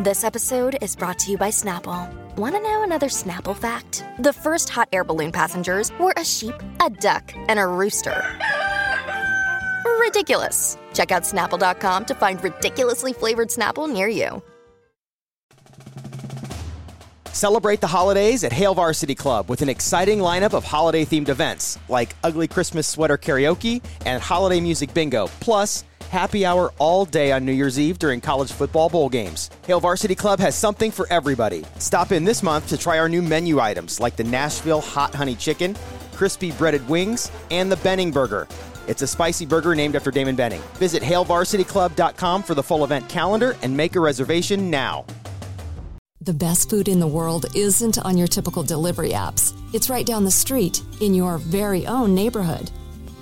This episode is brought to you by Snapple. Want to know another Snapple fact? The first hot air balloon passengers were a sheep, a duck, and a rooster. Ridiculous. Check out snapple.com to find ridiculously flavored Snapple near you. Celebrate the holidays at Hail Varsity Club with an exciting lineup of holiday themed events like Ugly Christmas Sweater Karaoke and Holiday Music Bingo, plus happy hour all day on New Year's Eve during college football bowl games. Hail Varsity Club has something for everybody. Stop in this month to try our new menu items like the Nashville Hot Honey Chicken, crispy breaded wings, and the Benning Burger. It's a spicy burger named after Damon Benning. Visit HailVarsityClub.com for the full event calendar and make a reservation now. The best food in the world isn't on your typical delivery apps. It's right down the street in your very own neighborhood.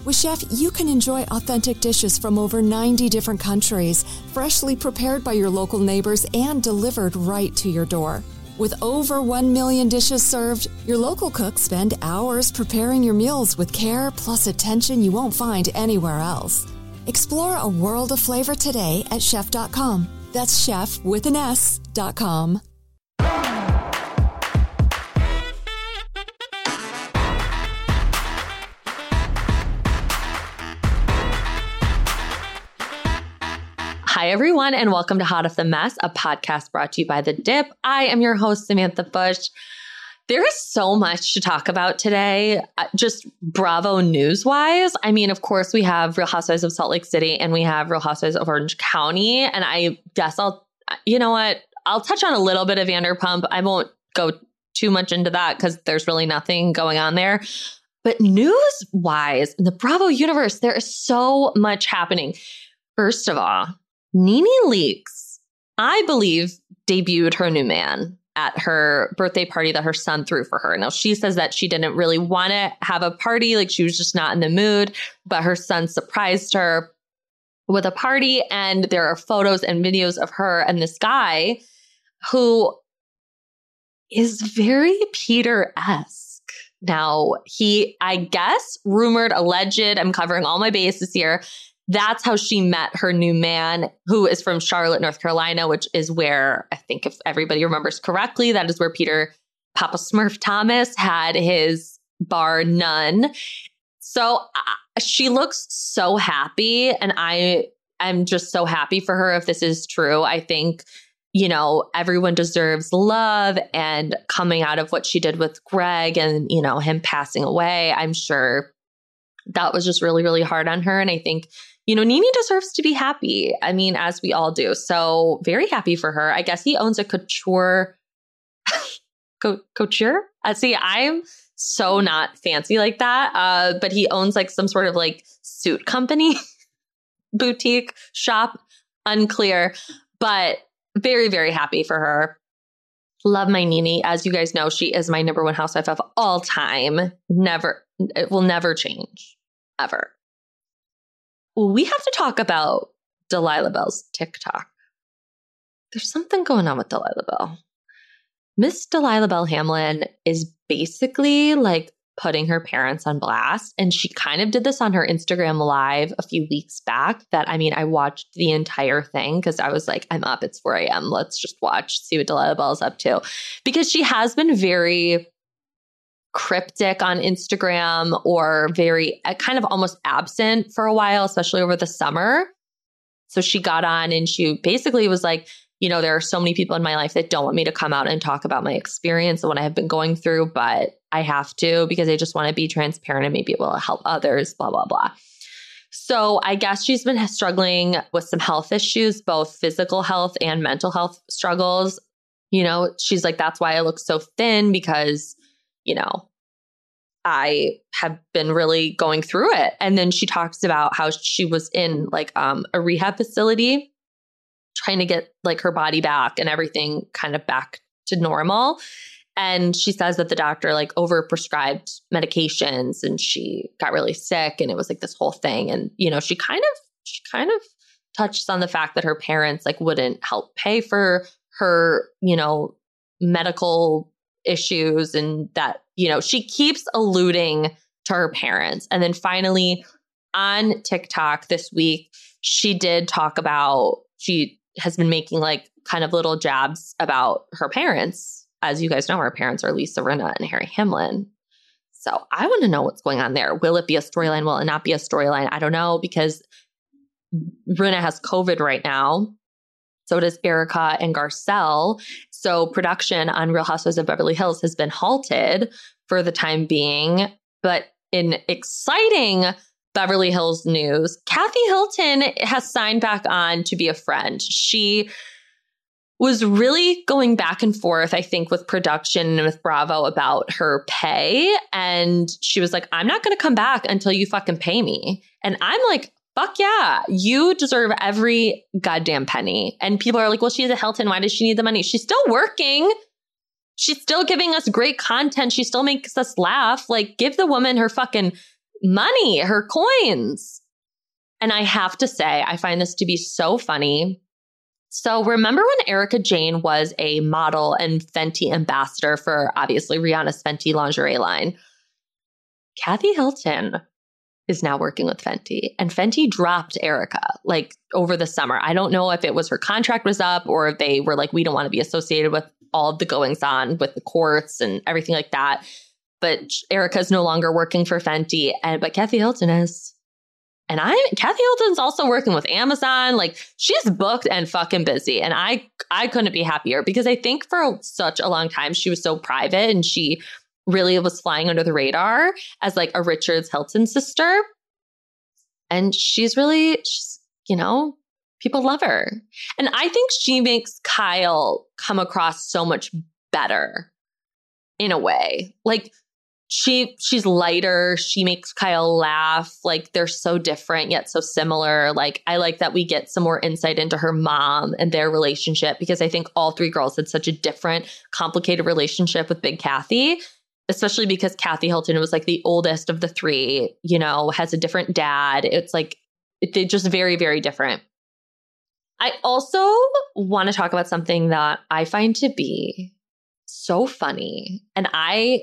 With Shef, you can enjoy authentic dishes from over 90 different countries, freshly prepared by your local neighbors and delivered right to your door. With over 1 million dishes served, your local cooks spend hours preparing your meals with care plus attention you won't find anywhere else. Explore a world of flavor today at shef.com. That's Shef with an S.com. Hi, everyone, and welcome to Hot Off the Mess, a podcast brought to you by The Dip. I am your host, Samantha Bush. There is so much to talk about today, uh, just Bravo news wise. I mean, of course, we have Real Housewives of Salt Lake City and we have Real Housewives of Orange County. And I guess I'll, you know what? I'll touch on a little bit of Vanderpump. I won't go too much into that because there's really nothing going on there. But news wise, in the Bravo universe, there is so much happening. First of all, Nene Leakes, I believe, debuted her new man at her birthday party that her son threw for her. Now, she says that she didn't really want to have a party, like she was just not in the mood, but her son surprised her with a party. And there are photos and videos of her and this guy who is very Peter esque. Now, he, I guess, rumored, alleged, I'm covering all my bases here, that's how she met her new man, who is from Charlotte, North Carolina, which is where I think, if everybody remembers correctly, that is where Peter Papa Smurf Thomas had his Bar One. So uh, she looks so happy, and I am just so happy for her if this is true. I think you know, everyone deserves love and coming out of what she did with Greg and, you know, him passing away. I'm sure that was just really, really hard on her. And I think you know, Nene deserves to be happy. I mean, as we all do. So very happy for her. I guess he owns a couture, Co- couture. Uh, see, I'm so not fancy like that. Uh, but he owns like some sort of like suit company, boutique shop. Unclear, but very, very happy for her. Love my Nene. As you guys know, she is my number one housewife of all time. Never, it will never change, ever we have to talk about Delilah Belle's TikTok. There's something going on with Delilah Belle. Miss Delilah Belle Hamlin is basically like putting her parents on blast. And she kind of did this on her Instagram live a few weeks back. That I mean, I watched the entire thing because I was like, I'm up, it's 4 a.m. Let's just watch, see what Delilah Belle's up to. Because she has been very cryptic on Instagram or very uh, kind of almost absent for a while, especially over the summer. So she got on and she basically was like, you know, there are so many people in my life that don't want me to come out and talk about my experience and what I have been going through, but I have to because I just want to be transparent and maybe it will help others, blah, blah, blah. So I guess she's been struggling with some health issues, both physical health and mental health struggles. You know, she's like, that's why I look so thin because you know, I have been really going through it. And then she talks about how she was in like um, a rehab facility trying to get like her body back and everything kind of back to normal. And she says that the doctor like overprescribed medications and she got really sick and it was like this whole thing. And, you know, she kind of, she kind of touches on the fact that her parents like wouldn't help pay for her, you know, medical issues and that, you know, she keeps alluding to her parents. And then finally on TikTok this week, she did talk about, she has been making like kind of little jabs about her parents. As you guys know, her parents are Lisa Rinna and Harry Hamlin. So I want to know what's going on there. Will it be a storyline? Will it not be a storyline? I don't know because Rinna has COVID right now. So does Erika and Garcelle. So production on Real Housewives of Beverly Hills has been halted for the time being. But in exciting Beverly Hills news, Kathy Hilton has signed back on to be a friend. She was really going back and forth, I think, with production and with Bravo about her pay. And she was like, I'm not going to come back until you fucking pay me. And I'm like, fuck yeah, you deserve every goddamn penny. And people are like, well, she's a Hilton. Why does she need the money? She's still working. She's still giving us great content. She still makes us laugh. Like, give the woman her fucking money, her coins. And I have to say, I find this to be so funny so remember when Erika Jayne was a model and Fenty ambassador for obviously Rihanna's Fenty lingerie line? Kathy Hilton is now working with Fenty and Fenty dropped Erika like over the summer. I don't know if it was her contract was up or if they were like, we don't want to be associated with all of the goings on with the courts and everything like that. But Erika is no longer working for Fenty and but Kathy Hilton is. And I Kathy Hilton's also working with Amazon. Like she's booked and fucking busy. And I I couldn't be happier because I think for such a long time she was so private and she really was flying under the radar as like a Richards Hilton sister. And she's really she's, you know, people love her. And I think she makes Kyle come across so much better in a way. Like she she's lighter she makes kyle laugh like they're so different yet so similar like i like that we get some more insight into her mom and their relationship because i think all three girls had such a different complicated relationship with big kathy especially because kathy hilton was like the oldest of the three you know has a different dad it's like they're just very very different i also want to talk about something that i find to be so funny and i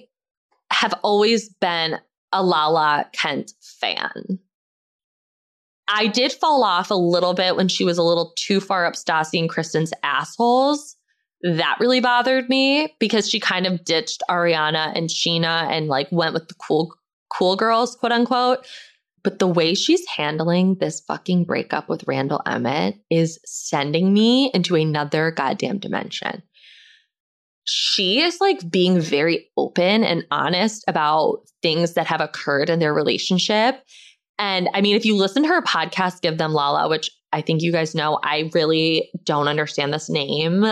have always been a Lala Kent fan. I did fall off a little bit when she was a little too far up Stassi and Kristen's assholes. That really bothered me because she kind of ditched Ariana and Scheana and like went with the cool cool girls, quote unquote. But the way she's handling this fucking breakup with Randall Emmett is sending me into another goddamn dimension she is like being very open and honest about things that have occurred in their relationship. And I mean, if you listen to her podcast, Give Them Lala, which I think you guys know, I really don't understand this name.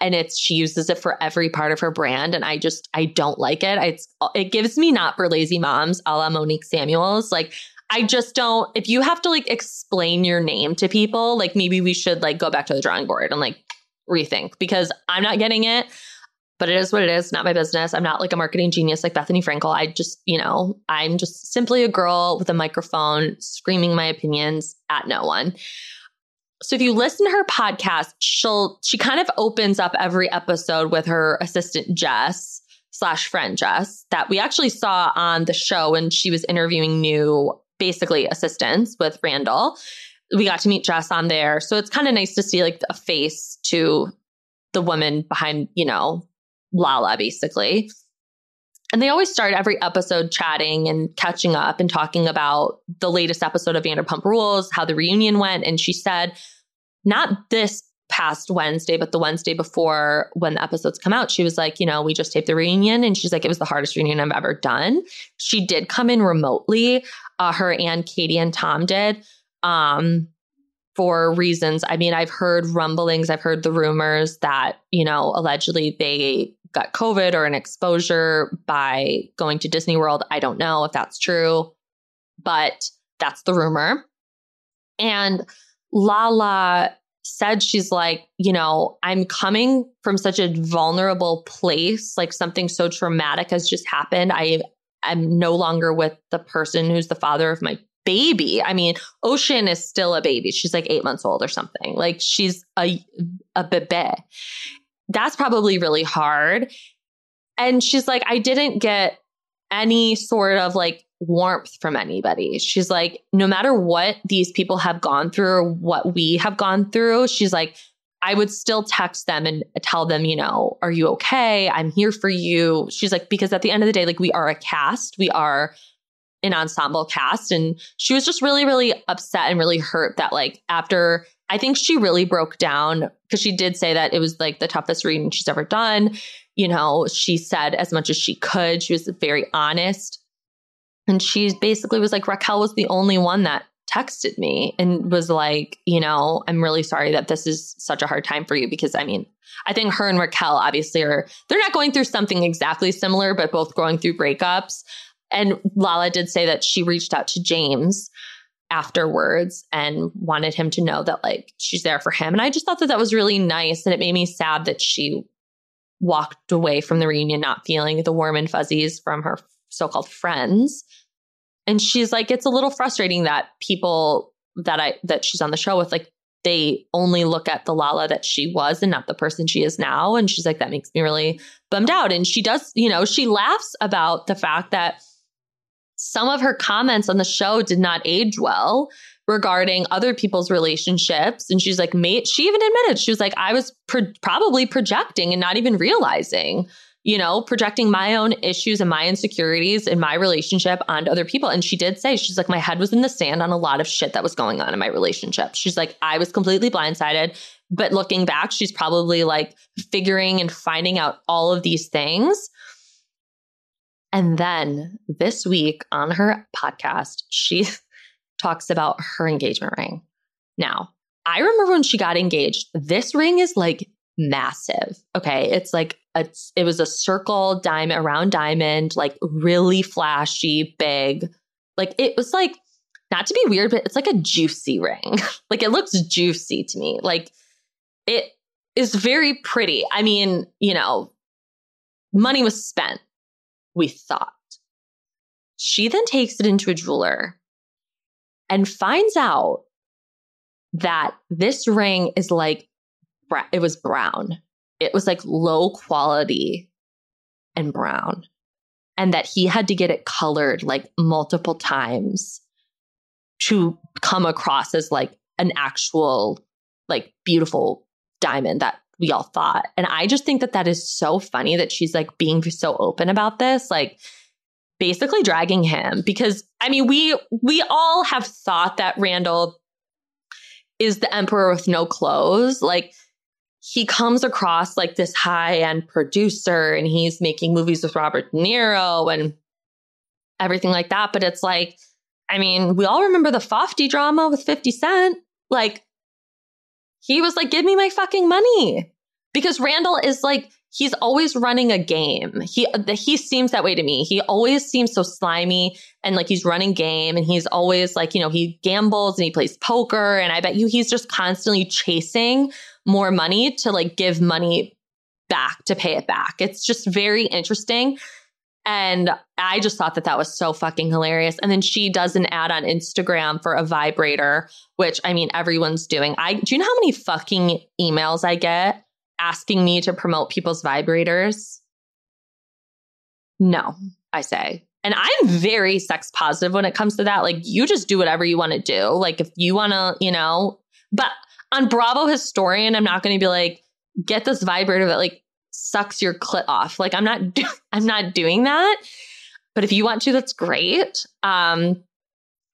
And it's she uses it for every part of her brand, and I just I don't like it. It's it gives me not for lazy moms, a la Monique Samuels. Like I just don't. If you have to like explain your name to people, like maybe we should like go back to the drawing board and like rethink because I'm not getting it. But it is what it is, not my business. I'm not like a marketing genius like Bethenny Frankel. I just, you know, I'm just simply a girl with a microphone screaming my opinions at no one. So if you listen to her podcast, she'll she kind of opens up every episode with her assistant Jess slash friend Jess that we actually saw on the show when she was interviewing new basically assistants with Randall we got to meet Jess on there. So it's kind of nice to see like a face to the woman behind, you know, Lala basically. And they always start every episode chatting and catching up and talking about the latest episode of Vanderpump Rules, how the reunion went. And she said, not this past Wednesday, but the Wednesday before when the episodes come out, she was like, you know, we just taped the reunion. And she's like, it was the hardest reunion I've ever done. She did come in remotely. Uh, her and Katie and Tom did um, for reasons. I mean, I've heard rumblings, I've heard the rumors that, you know, allegedly they got COVID or an exposure by going to Disney World. I don't know if that's true, but that's the rumor. And Lala said she's like, you know, I'm coming from such a vulnerable place, like something so traumatic has just happened. I am no longer with the person who's the father of my baby. I mean, Ocean is still a baby. She's like eight months old or something. Like she's a a bebe. That's probably really hard. And she's like, I didn't get any sort of like warmth from anybody. She's like, no matter what these people have gone through or what we have gone through, she's like, I would still text them and tell them, you know, are you okay? I'm here for you. She's like, because at the end of the day, like we are a cast, we are an ensemble cast. And she was just really, really upset and really hurt that, like, after I think she really broke down because she did say that it was like the toughest reading she's ever done. You know, she said as much as she could. She was very honest. And she basically was like, Raquel was the only one that texted me and was like, you know, I'm really sorry that this is such a hard time for you because I mean, I think her and Raquel obviously are, they're not going through something exactly similar, but both going through breakups. And Lala did say that she reached out to James afterwards and wanted him to know that like she's there for him. And I just thought that that was really nice. And it made me sad that she walked away from the reunion not feeling the warm and fuzzies from her so called friends. And she's like, it's a little frustrating that people that I that she's on the show with, like, they only look at the Lala that she was and not the person she is now. And she's like, that makes me really bummed out. And she does, you know, she laughs about the fact that some of her comments on the show did not age well regarding other people's relationships. And she's like, mate, she even admitted, she was like, I was pro- probably projecting and not even realizing you know, projecting my own issues and my insecurities in my relationship onto other people. And she did say, she's like, my head was in the sand on a lot of shit that was going on in my relationship. She's like, I was completely blindsided. But looking back, she's probably like figuring and finding out all of these things. And then this week on her podcast, she talks about her engagement ring. Now, I remember when she got engaged, this ring is like massive. Okay. It's like a, it was a circle diamond around diamond, like really flashy, big. Like it was like, not to be weird, but it's like a juicy ring. like it looks juicy to me. Like it is very pretty. I mean, you know, money was spent, we thought. She then takes it into a jeweler and finds out that this ring is like it was brown. It was like low quality and brown. And that he had to get it colored like multiple times to come across as like an actual, like beautiful diamond that we all thought. And I just think that that is so funny that she's like being so open about this, like basically dragging him because I mean, we we all have thought that Randall is the emperor with no clothes. Like he comes across like this high end producer and he's making movies with Robert De Niro and everything like that. But it's like, I mean, we all remember the Fofty drama with 50 Cent. Like, he was like, give me my fucking money. Because Randall is like, he's always running a game. He he seems that way to me. He always seems so slimy and like he's running game and he's always like, you know, he gambles and he plays poker and I bet you he's just constantly chasing more money to like give money back to pay it back. It's just very interesting. And I just thought that that was so fucking hilarious. And then she does an ad on Instagram for a vibrator, which I mean, everyone's doing. I do you know how many fucking emails I get asking me to promote people's vibrators? No, I say. And I'm very sex positive when it comes to that. Like, you just do whatever you want to do. Like, if you want to, you know, but on Bravo Historian, I'm not going to be like, get this vibrator that like sucks your clit off. Like I'm not, do- I'm not doing that. But if you want to, that's great. Um,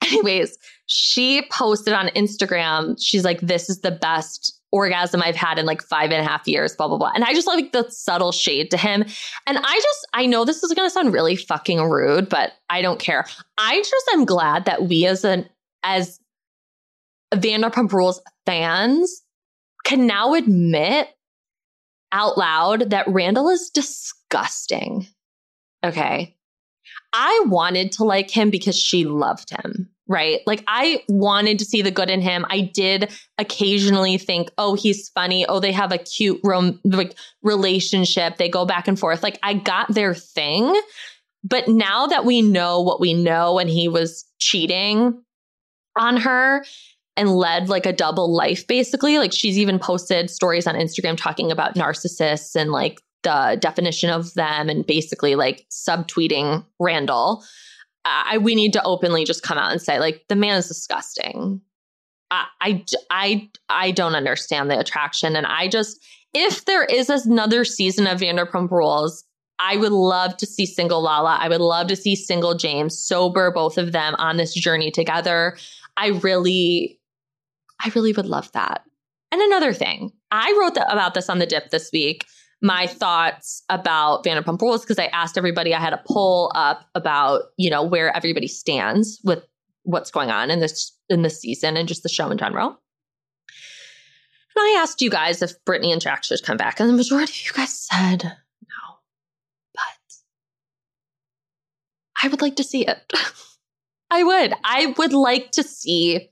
anyways, she posted on Instagram. She's like, "This is the best orgasm I've had in like five and a half years." Blah blah blah. And I just like the subtle shade to him. And I just, I know this is going to sound really fucking rude, but I don't care. I just am glad that we as an as Vanderpump Rules fans can now admit out loud that Randall is disgusting. Okay. I wanted to like him because she loved him, right? Like I wanted to see the good in him. I did occasionally think, "Oh, he's funny. Oh, they have a cute rom- like relationship. They go back and forth." Like I got their thing. But now that we know what we know and he was cheating on her, and led like a double life basically. Like she's even posted stories on Instagram talking about narcissists and like the definition of them and basically like subtweeting Randall. I we need to openly just come out and say like the man is disgusting. I I I, I don't understand the attraction, and I just if there is another season of Vanderpump Rules, I would love to see single Lala. I would love to see single James sober, both of them on this journey together. I really, I really would love that. And another thing, I wrote about this on the dip this week. My thoughts about Vanderpump Rules because I asked everybody. I had a poll up about you know where everybody stands with what's going on in this in this season and just the show in general. And I asked you guys if Brittany and Jax should come back, and the majority of you guys said no. But I would like to see it. I would. I would like to see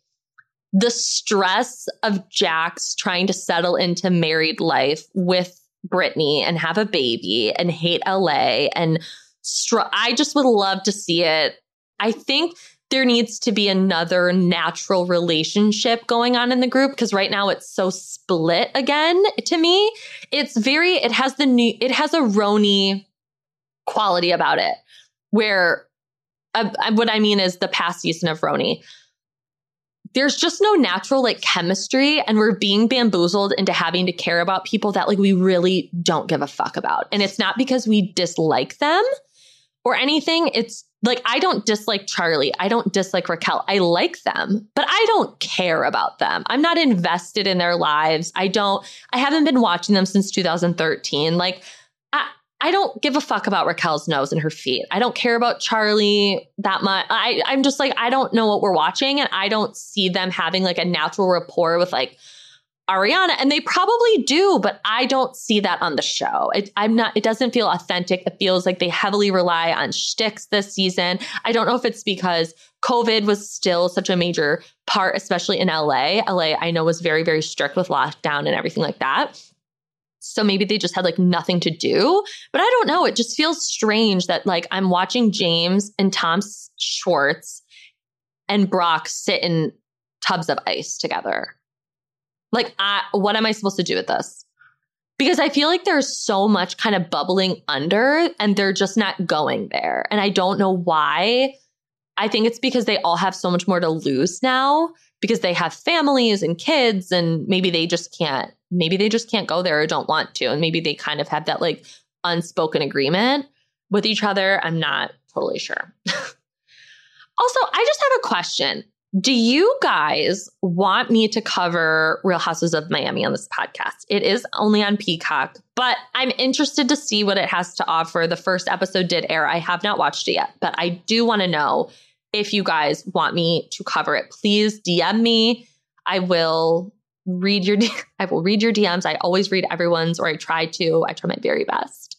the stress of Jax trying to settle into married life with Brittany and have a baby and hate LA and str- I just would love to see it. I think there needs to be another natural relationship going on in the group because right now it's so split again to me. It's very it has the new it has a RHONY quality about it where uh, what I mean is the past season of RHONY there's just no natural like chemistry and we're being bamboozled into having to care about people that like we really don't give a fuck about. And it's not because we dislike them or anything. It's like I don't dislike Charlie. I don't dislike Raquel. I like them, but I don't care about them. I'm not invested in their lives. I don't I haven't been watching them since 2013. Like I don't give a fuck about Raquel's nose and her feet. I don't care about Charlie that much. I, I'm just like, I don't know what we're watching, and I don't see them having like a natural rapport with like Ariana. And they probably do, but I don't see that on the show. It, I'm not, it doesn't feel authentic. It feels like they heavily rely on shticks this season. I don't know if it's because COVID was still such a major part, especially in LA. LA, I know, was very, very strict with lockdown and everything like that. So maybe they just had like nothing to do. But I don't know. It just feels strange that like I'm watching James and Tom Schwartz and Brock sit in tubs of ice together. Like, I, what am I supposed to do with this? Because I feel like there's so much kind of bubbling under and they're just not going there. And I don't know why. I think it's because they all have so much more to lose now because they have families and kids and maybe they just can't maybe they just can't go there or don't want to and maybe they kind of have that like unspoken agreement with each other i'm not totally sure also i just have a question do you guys want me to cover Real Houses of Miami on this podcast? It is only on Peacock, but I'm interested to see what it has to offer. The first episode did air. I have not watched it yet, but I do want to know if you guys want me to cover it, please DM me. I will read your I will read your DMs. I always read everyone's or I try to. I try my very best.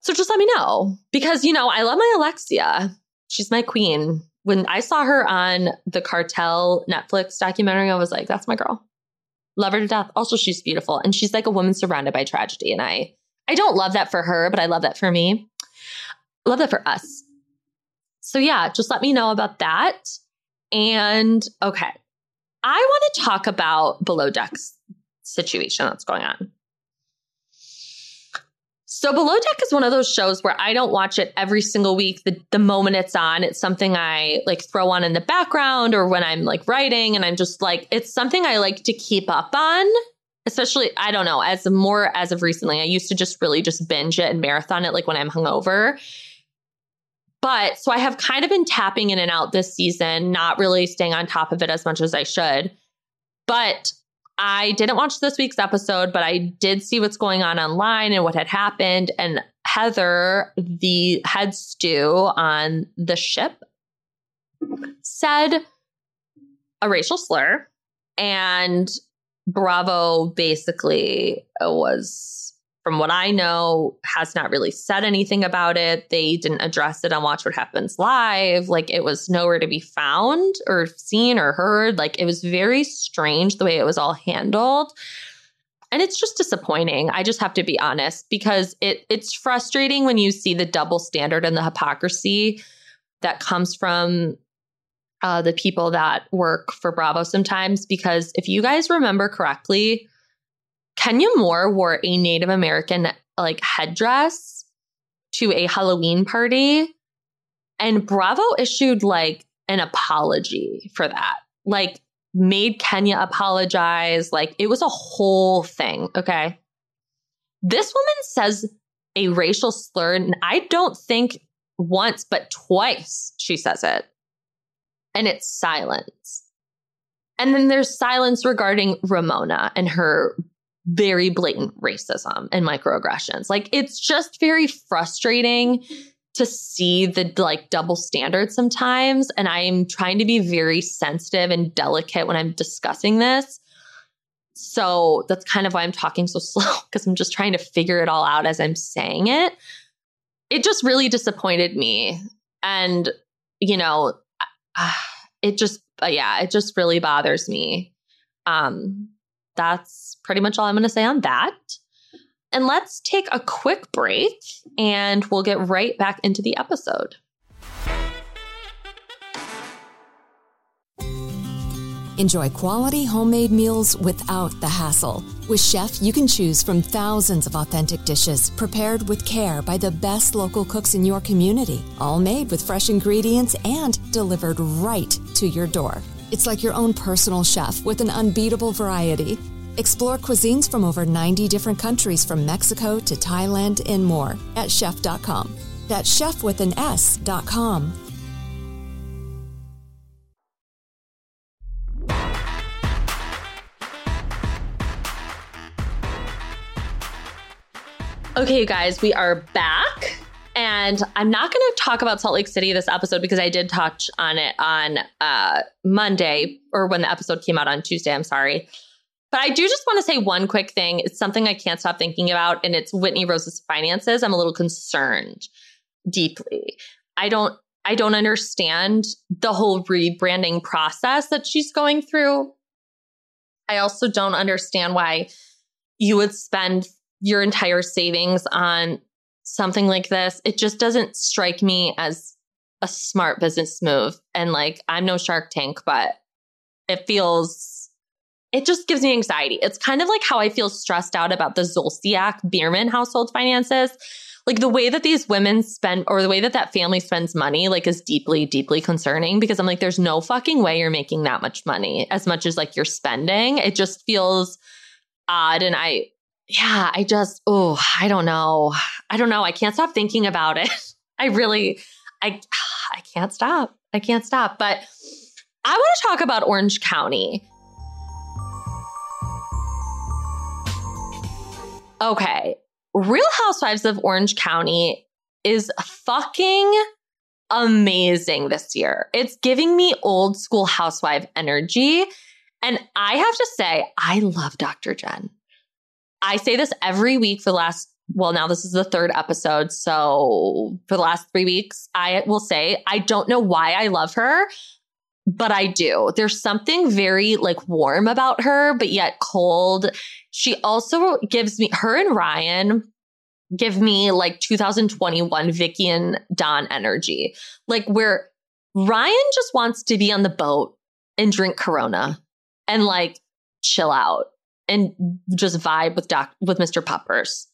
So just let me know because you know, I love my Alexia. She's my queen. When I saw her on the Cartel Netflix documentary, I was like, that's my girl. Love her to death. Also, she's beautiful and she's like a woman surrounded by tragedy and I I don't love that for her, but I love that for me. love that for us. So, yeah, just let me know about that. And okay, I want to talk about Below Deck's situation that's going on. So Below Deck is one of those shows where I don't watch it every single week the, the moment it's on. It's something I like throw on in the background or when I'm like writing and I'm just like, it's something I like to keep up on. Especially, I don't know, as more as of recently, I used to just really just binge it and marathon it like when I'm hungover. But so I have kind of been tapping in and out this season, not really staying on top of it as much as I should. But I didn't watch this week's episode, but I did see what's going on online and what had happened. And Heather, the head stew on the ship, said a racial slur. And Bravo basically was from what I know, has not really said anything about it. They didn't address it on Watch What Happens Live. Like it was nowhere to be found or seen or heard. Like it was very strange the way it was all handled. And it's just disappointing. I just have to be honest because it it's frustrating when you see the double standard and the hypocrisy that comes from uh, the people that work for Bravo sometimes. Because if you guys remember correctly, Kenya Moore wore a Native American like headdress to a Halloween party. And Bravo issued like an apology for that. Like made Kenya apologize. Like it was a whole thing. Okay. This woman says a racial slur, and I don't think once, but twice she says it. And it's silence. And then there's silence regarding Ramona and her very blatant racism and microaggressions. Like it's just very frustrating to see the like double standards sometimes. And I'm trying to be very sensitive and delicate when I'm discussing this. So that's kind of why I'm talking so slow because I'm just trying to figure it all out as I'm saying it. It just really disappointed me. And, you know, it just, yeah, it just really bothers me. Um, that's pretty much all I'm going to say on that. And let's take a quick break and we'll get right back into the episode. Enjoy quality homemade meals without the hassle. With Shef, you can choose from thousands of authentic dishes prepared with care by the best local cooks in your community, all made with fresh ingredients and delivered right to your door. It's like your own personal chef with an unbeatable variety. Explore cuisines from over 90 different countries from Mexico to Thailand and more at shef.com. That's Shef with an S.com. Okay, you guys, we are back. And I'm not going to talk about Salt Lake City this episode because I did touch on it on uh, Monday or when the episode came out on Tuesday. I'm sorry. But I do just want to say one quick thing. It's something I can't stop thinking about, and it's Whitney Rose's finances. I'm a little concerned deeply. I don't I don't understand the whole rebranding process that she's going through. I also don't understand why you would spend your entire savings on something like this. It just doesn't strike me as a smart business move. And like, I'm no Shark Tank, but it feels it just gives me anxiety. It's kind of like how I feel stressed out about the Zolciak Biermann household finances. Like the way that these women spend or the way that that family spends money, like is deeply, deeply concerning because I'm like, there's no fucking way you're making that much money as much as like you're spending. It just feels odd. And I, yeah, I just, oh, I don't know. I don't know. I can't stop thinking about it. I really, I, I can't stop. I can't stop. But I want to talk about Orange County Okay. Real Housewives of Orange County is fucking amazing this year. It's giving me old school housewife energy. And I have to say, I love Dr. Jen. I say this every week for the last, well, now this is the third episode. So for the last three weeks, I will say, I don't know why I love her, but I do. There's something very like warm about her, but yet cold. She also gives me her and Ryan give me like 2021 Vicki and Donn energy. Like where Ryan just wants to be on the boat and drink Corona and like chill out and just vibe with doc with Mr. Peppers.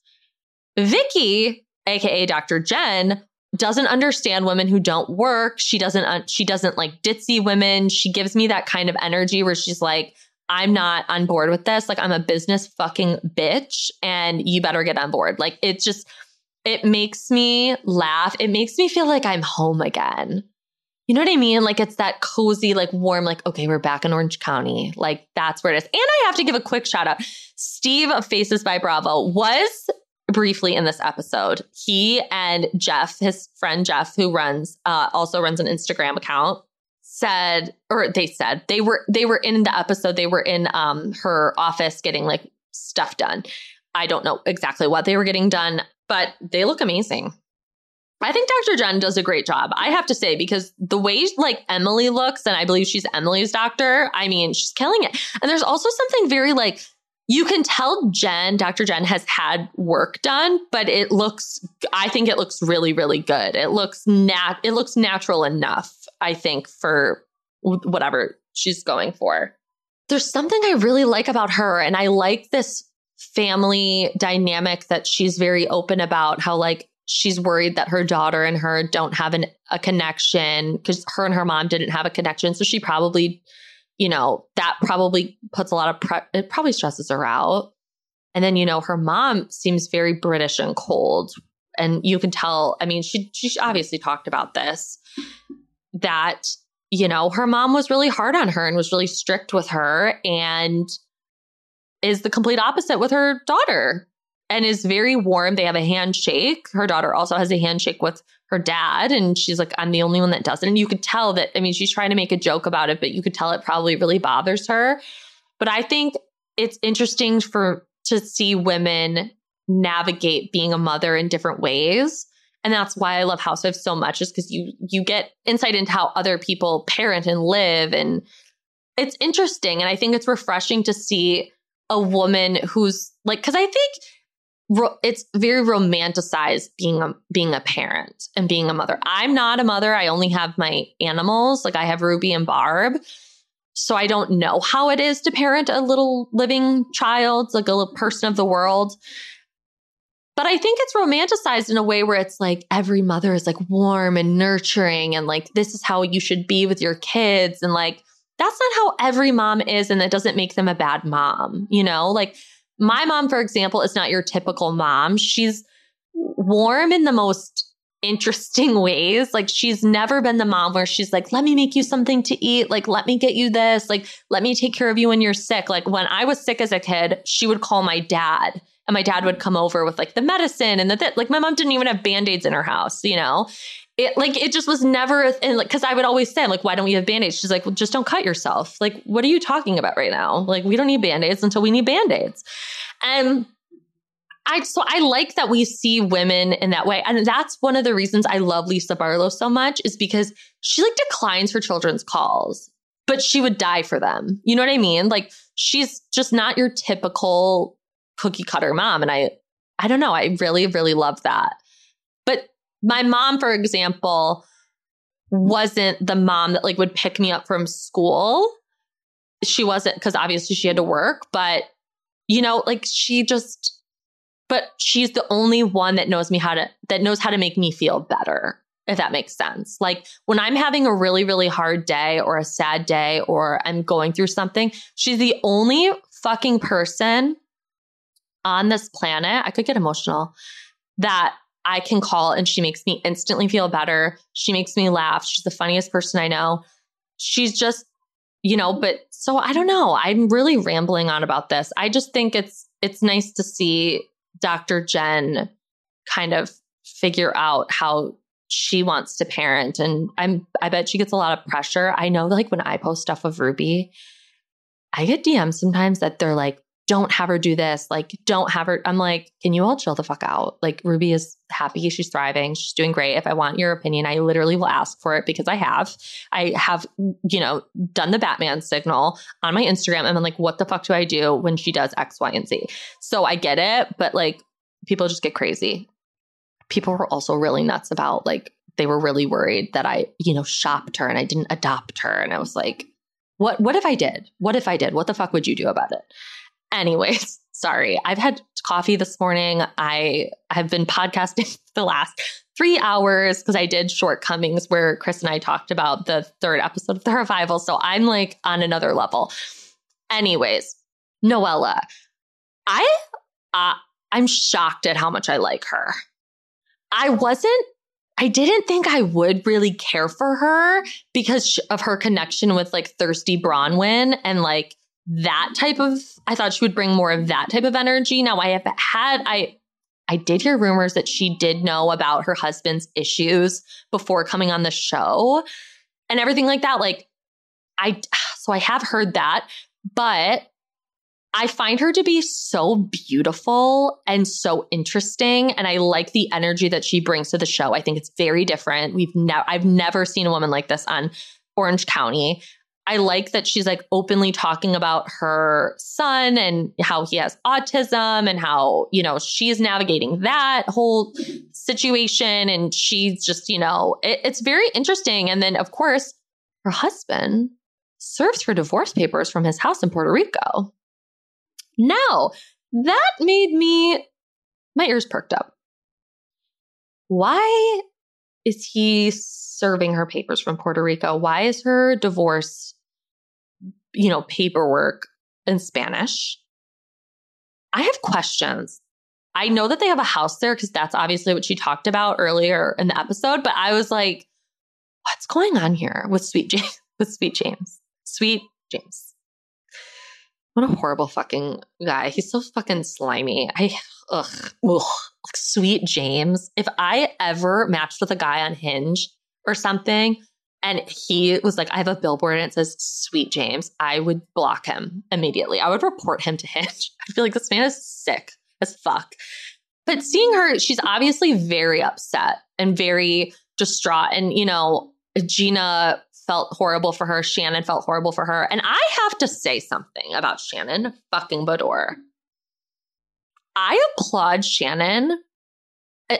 Vicki, aka Dr. Jen, doesn't understand women who don't work. She doesn't, uh, she doesn't like ditzy women. She gives me that kind of energy where she's like, I'm not on board with this. Like, I'm a business fucking bitch and you better get on board. Like, it just, it makes me laugh. It makes me feel like I'm home again. You know what I mean? Like, it's that cozy, like warm, like, okay, we're back in Orange County. Like, that's where it is. And I have to give a quick shout out. Steve of Faces by Bravo was briefly in this episode. He and Jeff, his friend Jeff, who runs uh, also runs an Instagram account, said or they said they were they were in the episode. They were in um, her office getting like stuff done. I don't know exactly what they were getting done, but they look amazing. I think Dr. Jen does a great job. I have to say because the way like Emily looks, and I believe she's Emily's doctor. I mean, she's killing it. And there's also something very like you can tell Jen, Dr. Jen has had work done, but it looks, I think it looks really, really good. It looks nat, it looks natural enough, I think, for whatever she's going for. There's something I really like about her, and I like this family dynamic that she's very open about how like she's worried that her daughter and her don't have an, a connection because her and her mom didn't have a connection. So she probably you know that probably puts a lot of pre- it probably stresses her out. And then you know her mom seems very british and cold. And you can tell i mean she she obviously talked about this that you know her mom was really hard on her and was really strict with her and is the complete opposite with her daughter and is very warm. They have a handshake. Her daughter also has a handshake with her dad. And she's like, I'm the only one that doesn't. And you could tell that, I mean, she's trying to make a joke about it, but you could tell it probably really bothers her. But I think it's interesting for to see women navigate being a mother in different ways. And that's why I love Housewives so much, is because you you get insight into how other people parent and live. And it's interesting. And I think it's refreshing to see a woman who's like, because I think it's very romanticized being a being a parent and being a mother. I'm not a mother. I only have my animals. Like I have Ruby and Barb. So I don't know how it is to parent a little living child, like a little person of the world. But I think it's romanticized in a way where it's like every mother is like warm and nurturing and like this is how you should be with your kids and like that's not how every mom is and that doesn't make them a bad mom, you know? Like my mom, for example, is not your typical mom. She's warm in the most interesting ways. Like she's never been the mom where she's like, let me make you something to eat. Like, let me get you this. Like, let me take care of you when you're sick. Like when I was sick as a kid, she would call my dad and my dad would come over with like the medicine and the th- like my mom didn't even have band-aids in her house, you know? It like it just was never like because I would always say, like, why don't we have band-aids? She's like, well, just don't cut yourself. Like, what are you talking about right now? Like, we don't need band-aids until we need band-aids. And I so I like that we see women in that way. And that's one of the reasons I love Lisa Barlow so much is because she like declines her children's calls, but she would die for them. You know what I mean? Like she's just not your typical cookie cutter mom. And I I don't know, I really, really love that. But my mom, for example, mm-hmm. wasn't the mom that like would pick me up from school. She wasn't because obviously she had to work, but you know, like she just but she's the only one that knows me how to that knows how to make me feel better if that makes sense. Like when I'm having a really, really hard day or a sad day or I'm going through something, she's the only fucking person on this planet. I could get emotional that I can call and she makes me instantly feel better. She makes me laugh. She's the funniest person I know. She's just, you know, but so I don't know. I'm really rambling on about this. I just think it's it's nice to see Dr. Jen kind of figure out how she wants to parent and I'm I bet she gets a lot of pressure. I know like when I post stuff of Ruby, I get DMs sometimes that they're like don't have her do this, like don't have her I'm like, can you all chill the fuck out? Like Ruby is happy, she's thriving, she's doing great. If I want your opinion, I literally will ask for it because I have. I have, you know, done the Batman signal on my Instagram and I'm like, what the fuck do I do when she does X, Y, and Z? So I get it, but like people just get crazy people were also really nuts about like they were really worried that I, you know, shopped her and I didn't adopt her. And I was like, what what if I did? What if I did? What the fuck would you do about it? Anyways, sorry. I've had coffee this morning. I have been podcasting the last three hours because I did shortcomings where Chris and I talked about the third episode of the revival. So I'm like on another level. Anyways, Noella, I uh, I'm shocked at how much I like her. I wasn't I didn't think I would really care for her because of her connection with like Thirsty Bronwyn and like that type of I thought she would bring more of that type of energy. Now I have had I I did hear rumors that she did know about her husband's issues before coming on the show and everything like that like I so I have heard that but I find her to be so beautiful and so interesting. And I like the energy that she brings to the show. I think it's very different. We've never, I've never seen a woman like this on Orange County. I like that she's like openly talking about her son and how he has autism and how, you know, she's navigating that whole situation. And she's just, you know, it, it's very interesting. And then, of course, her husband serves her divorce papers from his house in Puerto Rico. Now, that made me, my ears perked up. Why is he serving her papers from Puerto Rico? Why is her divorce, you know, paperwork in Spanish? I have questions. I know that they have a house there because that's obviously what she talked about earlier in the episode, but I was like, what's going on here with Sweet James? With Sweet James. Sweet James. What a horrible fucking guy. He's so fucking slimy. I ugh, ugh. Sweet James. If I ever matched with a guy on Hinge or something and he was like, I have a billboard and it says Sweet James, I would block him immediately. I would report him to Hinge. I feel like this man is sick as fuck. But seeing her, she's obviously very upset and very distraught. And, you know, Gina felt horrible for her. Shannon felt horrible for her. And I have to say something about Shannon fucking Beador. I applaud Shannon.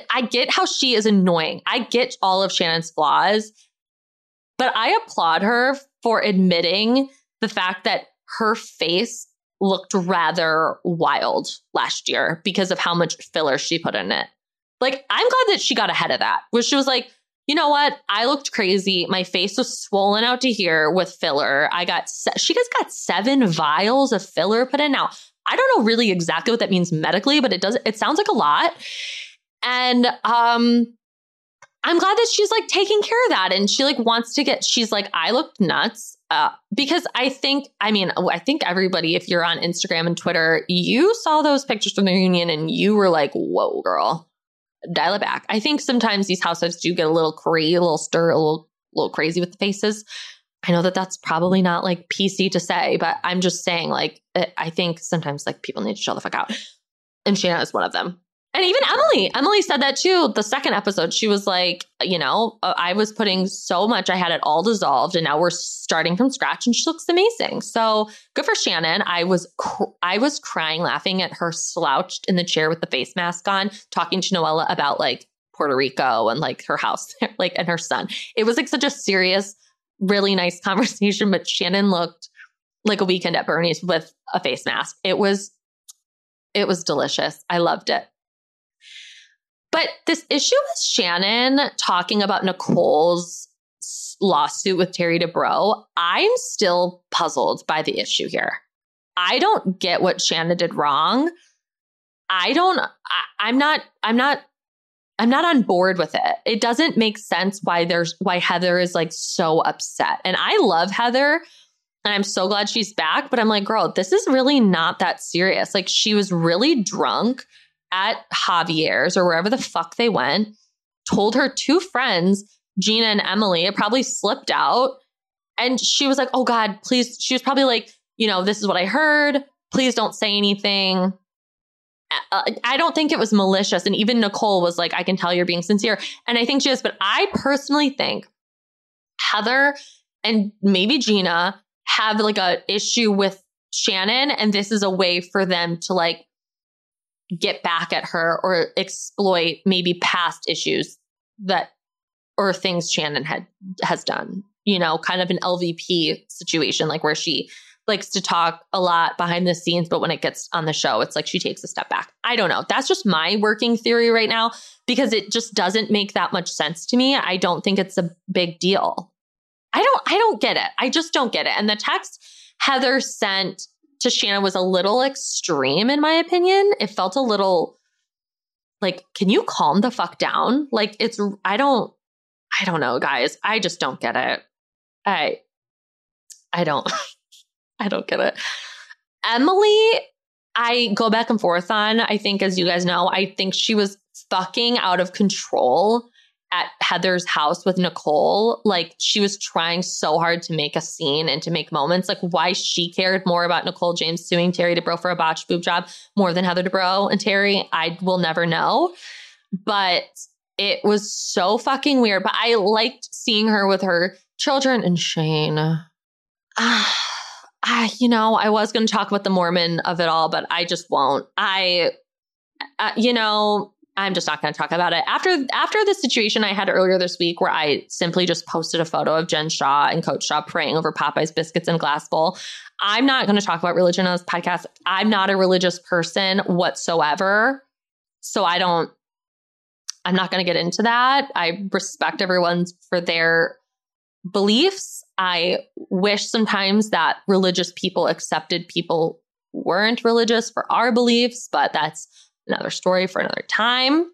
I get how she is annoying. I get all of Shannon's flaws, but I applaud her for admitting the fact that her face looked rather wild last year because of how much filler she put in it. Like, I'm glad that she got ahead of that, where she was like, you know what? I looked crazy. My face was swollen out to here with filler. I got, se- she guys got seven vials of filler put in. Now, I don't know really exactly what that means medically, but it does, it sounds like a lot. And, um, I'm glad that she's like taking care of that and she like wants to get she's like I looked nuts uh, because I think I mean I think everybody if you're on Instagram and Twitter you saw those pictures from the reunion and you were like whoa girl dial it back. I think sometimes these housewives do get a little crazy, a little stir, a little, little crazy with the faces. I know that that's probably not like PC to say, but I'm just saying, like, I think sometimes like people need to chill the fuck out. And Shanna is one of them. And even Emily, Emily said that too. The second episode, she was like, you know, uh, I was putting so much, I had it all dissolved, and now we're starting from scratch, and she looks amazing. So good for Shannon. I was, cr- I was crying, laughing at her slouched in the chair with the face mask on, talking to Noella about like Puerto Rico and like her house, like and her son. It was like such a serious, really nice conversation. But Shannon looked like a weekend at Bernie's with a face mask. It was, it was delicious. I loved it. But this issue with Shannon talking about Nicole's lawsuit with Terry Dubrow, I'm still puzzled by the issue here. I don't get what Shannon did wrong. I don't I, I'm not I'm not I'm not on board with it. It doesn't make sense why there's why Heather is like so upset. And I love Heather and I'm so glad she's back, but I'm like, girl, this is really not that serious. Like she was really drunk at Javier's or wherever the fuck they went, told her two friends, Gina and Emily, it probably slipped out. And she was like, oh God, please. She was probably like, you know, this is what I heard. Please don't say anything. Uh, I don't think it was malicious. And even Nicole was like, I can tell you're being sincere. And I think she is. But I personally think Heather and maybe Gina have like a issue with Shannon. And this is a way for them to like get back at her or exploit maybe past issues that or things Shannon had has done. You know, kind of an LVP situation, like where she likes to talk a lot behind the scenes, but when it gets on the show, it's like she takes a step back. I don't know. That's just my working theory right now because it just doesn't make that much sense to me. I don't think it's a big deal. I don't I don't get it. I just don't get it. And the text Heather sent to was a little extreme, in my opinion. It felt a little like, can you calm the fuck down? Like, it's, I don't, I don't know, guys. I just don't get it. I, I don't, I don't get it. Emily, I go back and forth on. I think, as you guys know, I think she was fucking out of control at Heather's house with Nicole, like she was trying so hard to make a scene and to make moments. Like why she cared more about Nicole James suing Terry Dubrow for a botched boob job more than Heather Dubrow and Terry, I will never know. But it was so fucking weird. But I liked seeing her with her children and Shane. I, you know, I was going to talk about the Mormon of it all, but I just won't. I, uh, you know, I'm just not going to talk about it. After after the situation I had earlier this week where I simply just posted a photo of Jen Shah and Coach Shah praying over Popeye's biscuits and glass bowl. I'm not going to talk about religion on this podcast. I'm not a religious person whatsoever. So I don't I'm not going to get into that. I respect everyone's for their beliefs. I wish sometimes that religious people accepted people weren't religious for our beliefs, but that's another story for another time.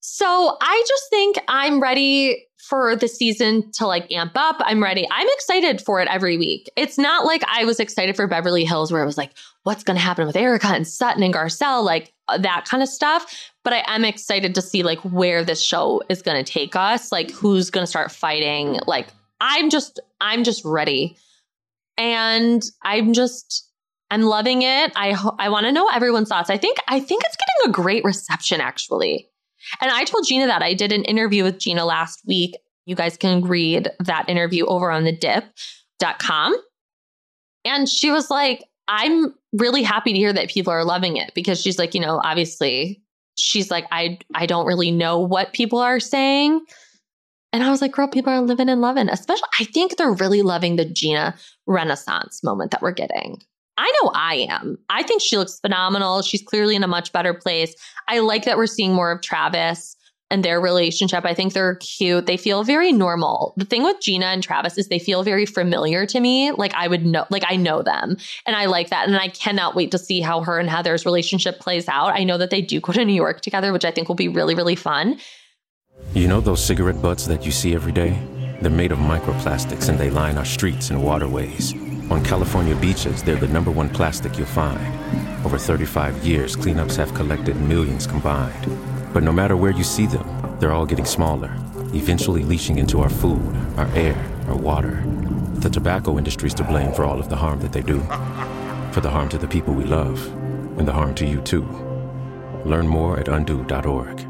So I just think I'm ready for the season to like amp up. I'm ready. I'm excited for it every week. It's not like I was excited for Beverly Hills where it was like, what's going to happen with Erika and Sutton and Garcelle, like uh, that kind of stuff. But I am excited to see like where this show is going to take us, like who's going to start fighting. Like I'm just, I'm just ready. And I'm just, I'm loving it. I ho- I want to know everyone's thoughts. I think I think it's getting a great reception actually. And I told Gina that I did an interview with Gina last week. You guys can read that interview over on the dip.com. And she was like, I'm really happy to hear that people are loving it because she's like, you know, obviously she's like, I I don't really know what people are saying. And I was like, girl, people are living and loving. Especially, I think they're really loving the Gina renaissance moment that we're getting. I know I am. I think she looks phenomenal. She's clearly in a much better place. I like that we're seeing more of Travis and their relationship. I think they're cute. They feel very normal. The thing with Gina and Travis is they feel very familiar to me. Like I would know, like I know them and I like that. And I cannot wait to see how her and Heather's relationship plays out. I know that they do go to New York together, which I think will be really, really fun. You know those cigarette butts that you see every day? They're made of microplastics and they line our streets and waterways. On California beaches, they're the number one plastic you'll find. Over 35 years, cleanups have collected millions combined. But no matter where you see them, they're all getting smaller, eventually leaching into our food, our air, our water. The tobacco industry's to blame for all of the harm that they do. For the harm to the people we love, and the harm to you too. Learn more at undo.org.